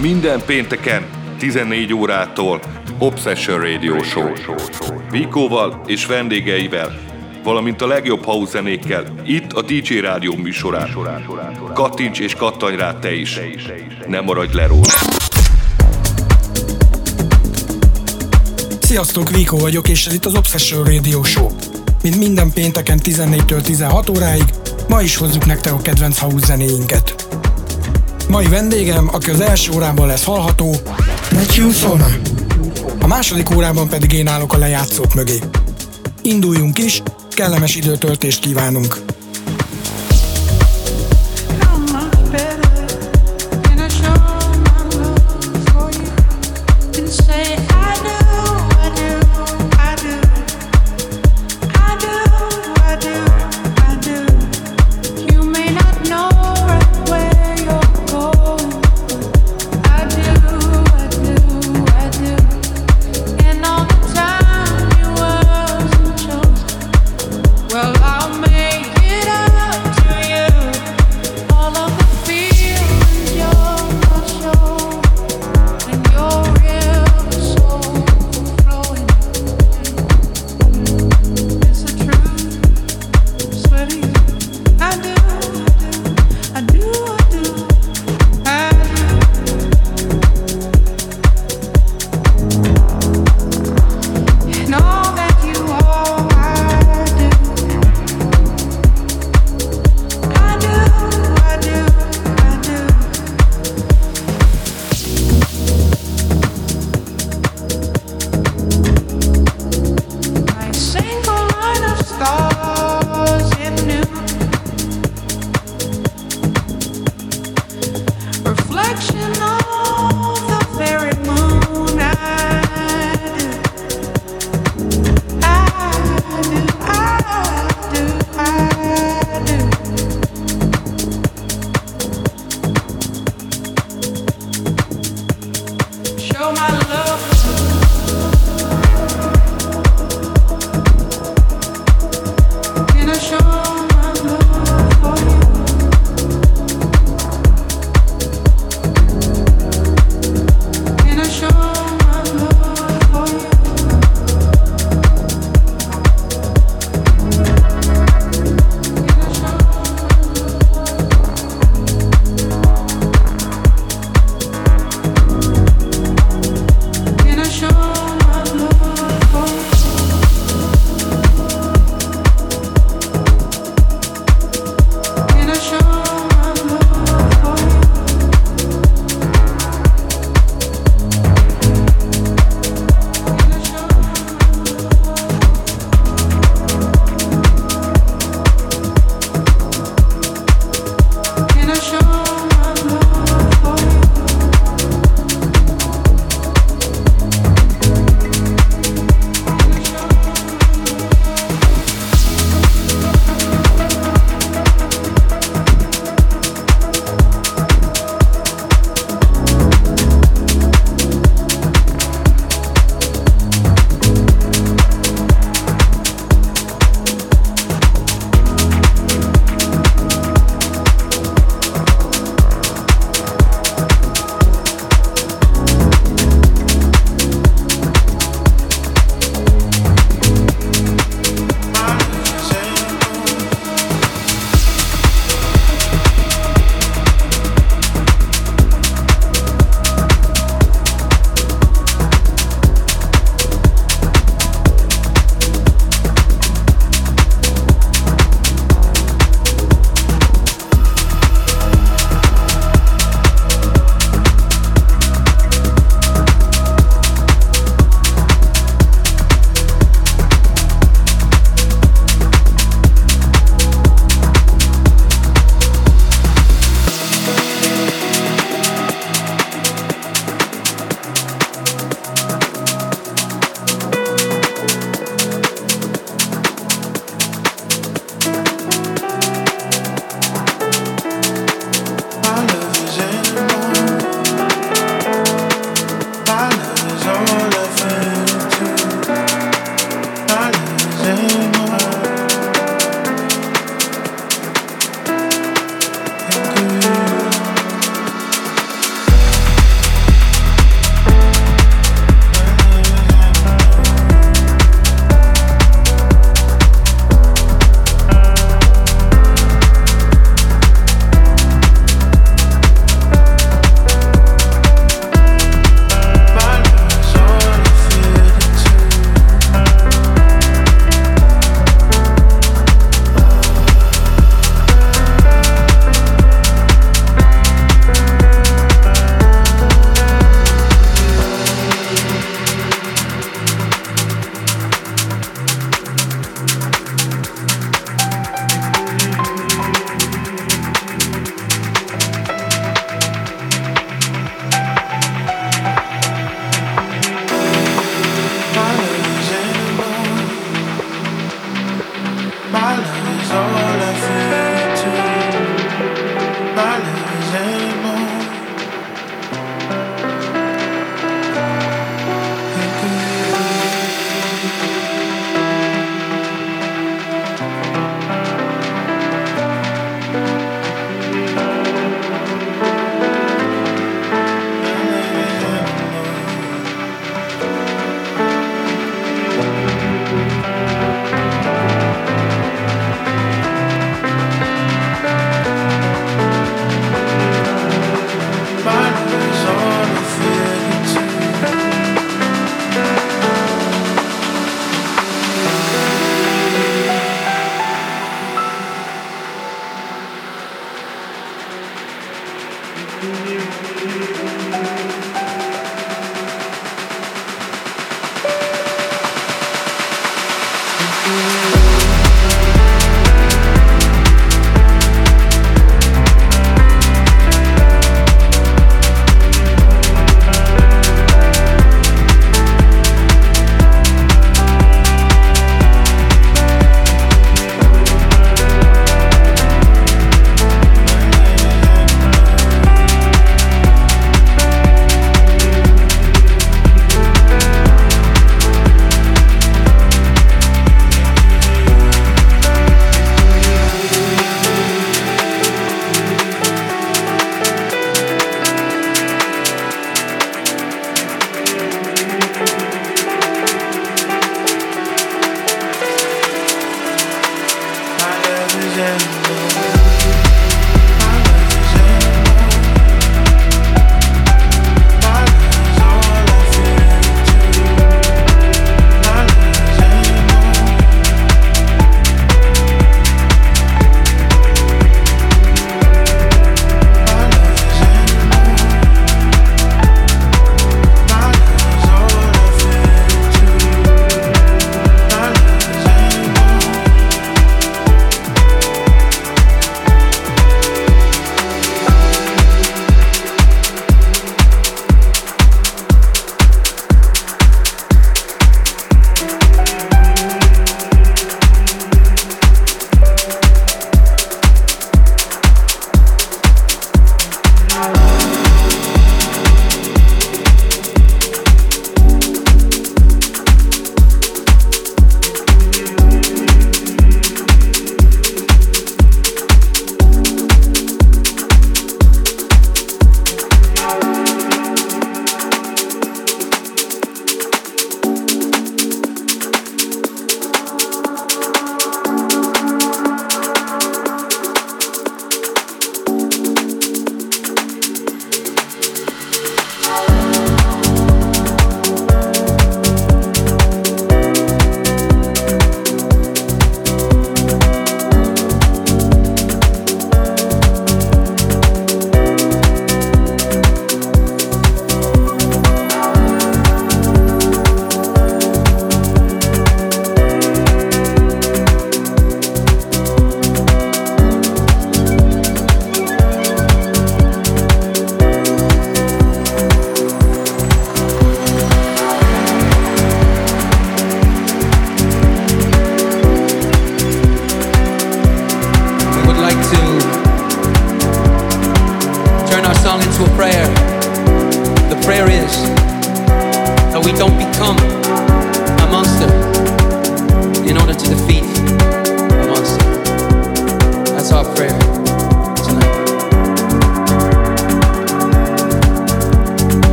Minden pénteken 14 órától Obsession Radio Show. Vikóval és vendégeivel, valamint a legjobb house zenékkel itt a DJ Rádió műsorán. Kattints és kattanj rá te is. Ne maradj le róla. Sziasztok, Viko vagyok, és ez itt az Obsession Radio Show. Mint minden pénteken 14-től 16 óráig, ma is hozzuk nektek a kedvenc house zenéinket. Mai vendégem, aki az első órában lesz hallható, Matthew Sona. A második órában pedig én állok a lejátszók mögé. Induljunk is, kellemes időtöltést kívánunk!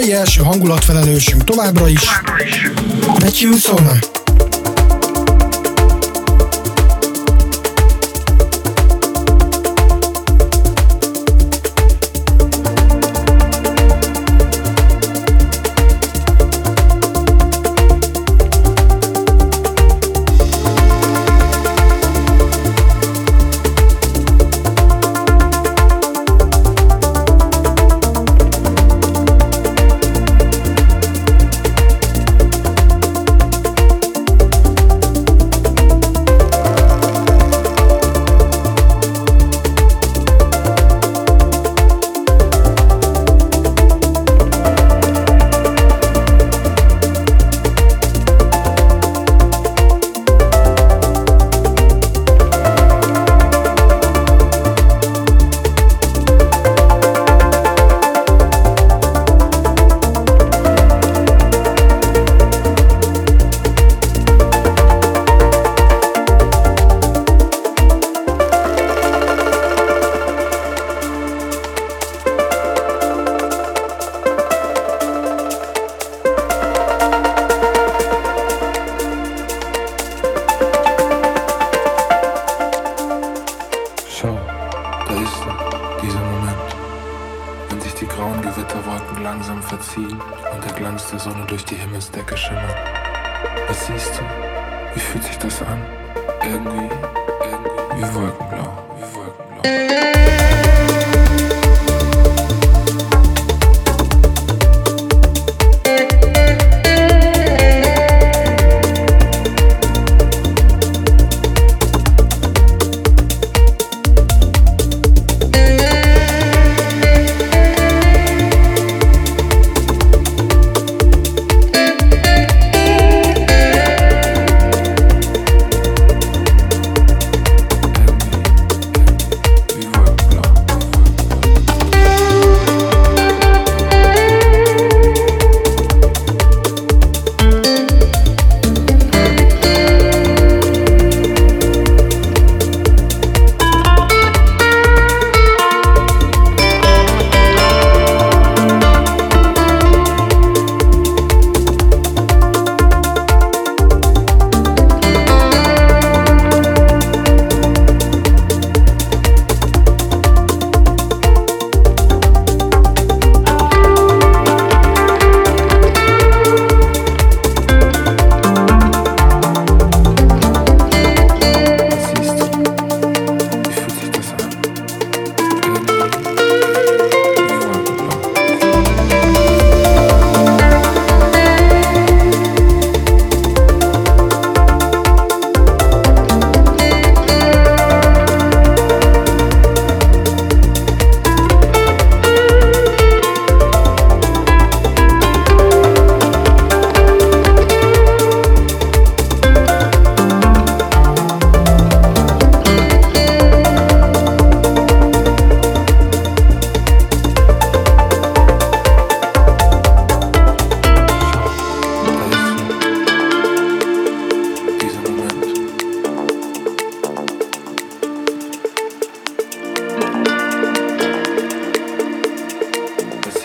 Első hangulatfelelősünk továbbra is. Matthew Sona.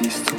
Cristo.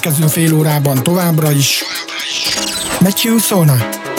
Következő fél órában továbbra is Matthew Sona.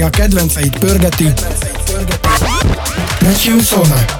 Aki a kedvenceit pörgeti. Matthew Sona.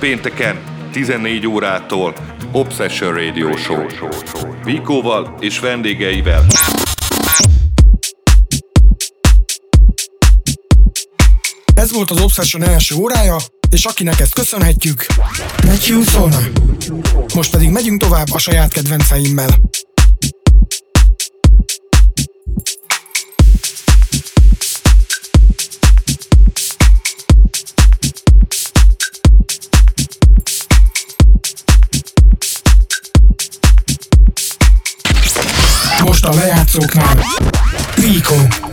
Pénteken 14 órától Obsession Radio Show. Vikóval és vendégeivel. Ez volt az Obsession első órája, és akinek ezt köszönhetjük, Matthew. Most pedig megyünk tovább a saját kedvenceimmel. Most a lejátszóknál Rico.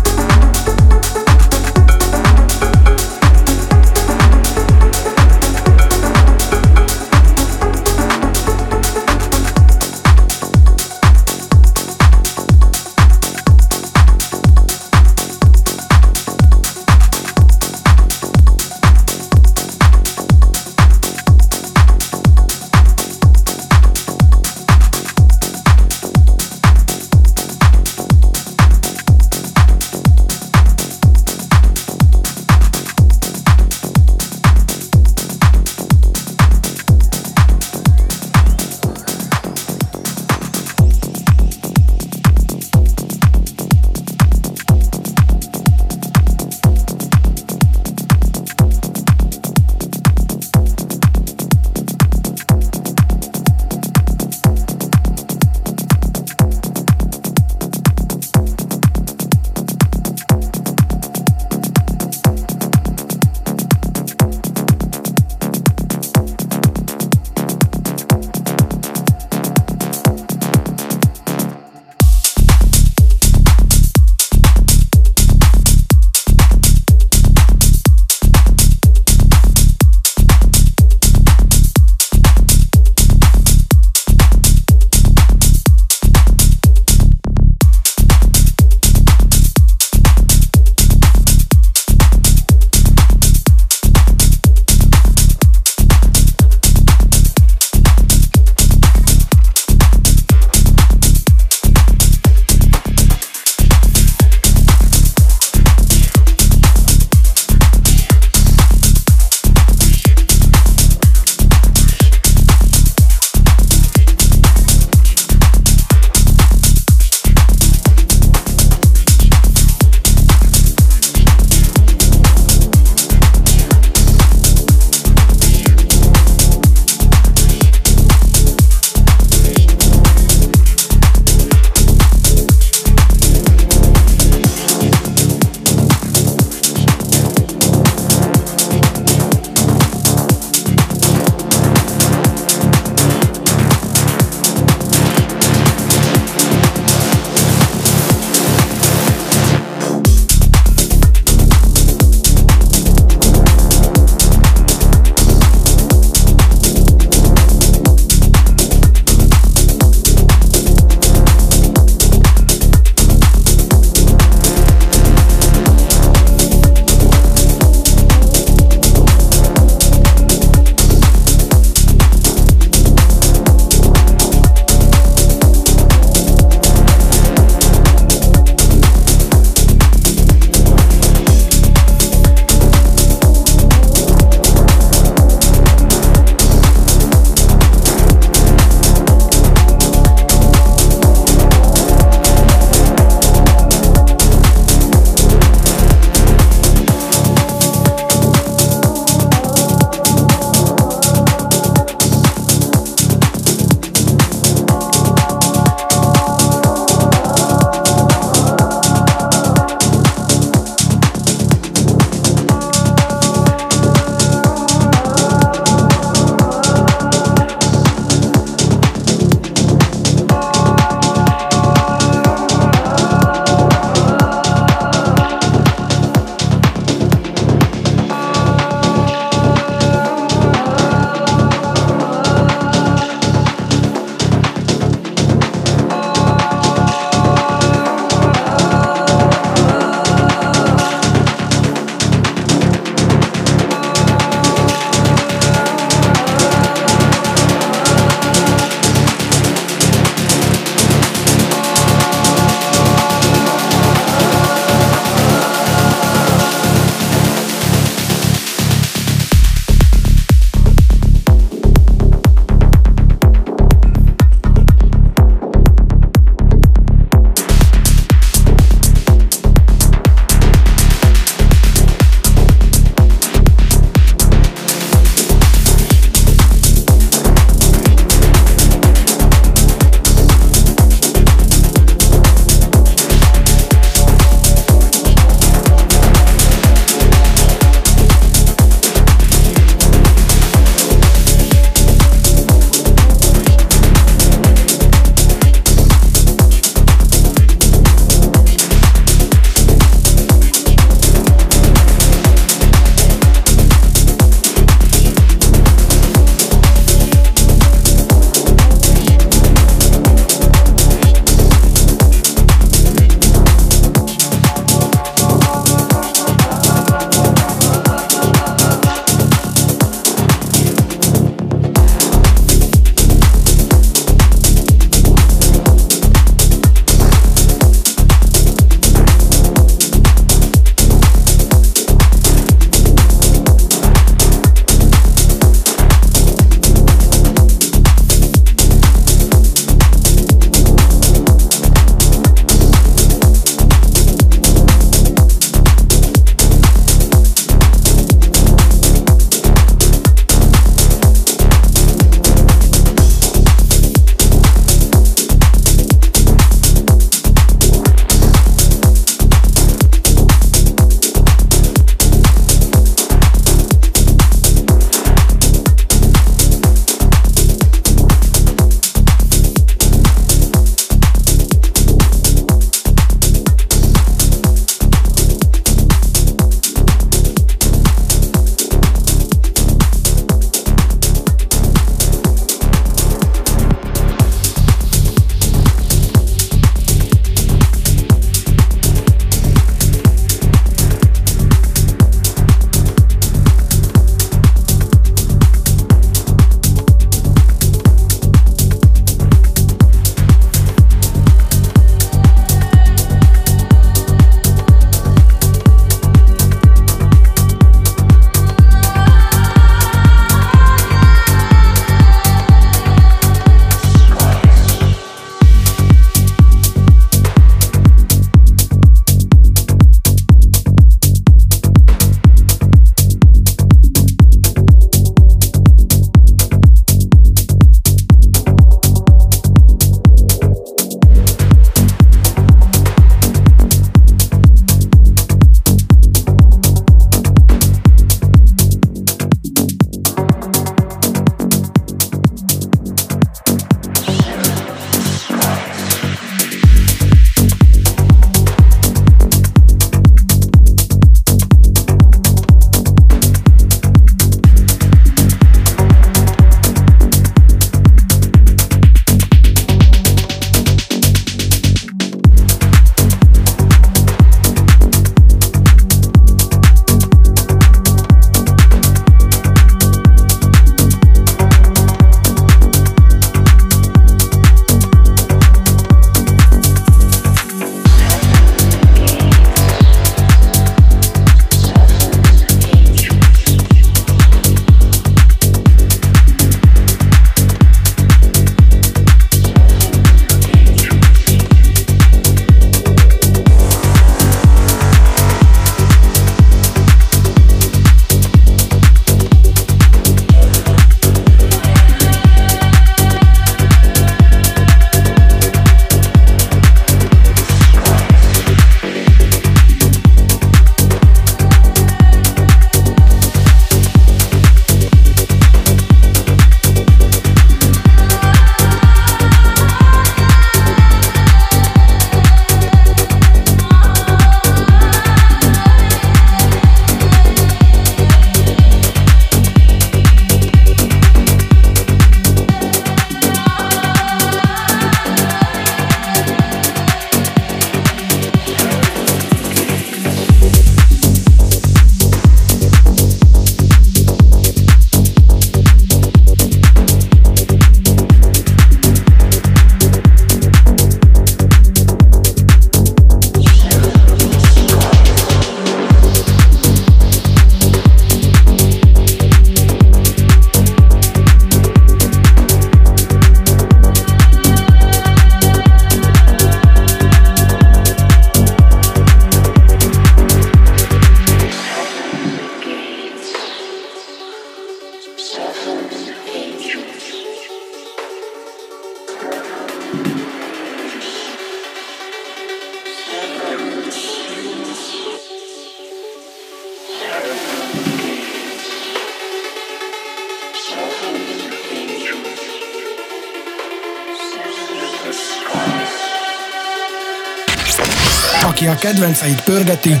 Aki a kedvenceit pörgeti,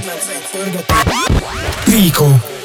Vico.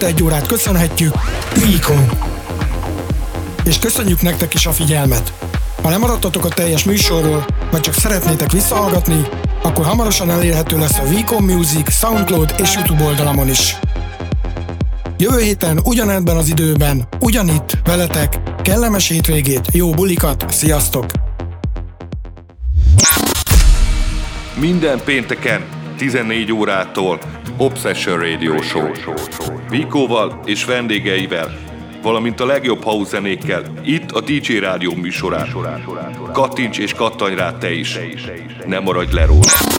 Elmúlt egy órát köszönhetjük Vikon. És köszönjük nektek is a figyelmet! Ha lemaradtatok a teljes műsorról, vagy csak szeretnétek visszahallgatni, akkor hamarosan elérhető lesz a Vicom Music, Soundcloud és YouTube oldalamon is. Jövő héten ugyanebben az időben, ugyanitt, veletek, kellemes hétvégét, jó bulikat, sziasztok! Minden pénteken 14 órától Obsession Radio Show. Vikóval és vendégeivel, valamint a legjobb house zenékkel, itt a DJ Rádió műsorán. Kattints és kattanj rá te is. Ne maradj le róla.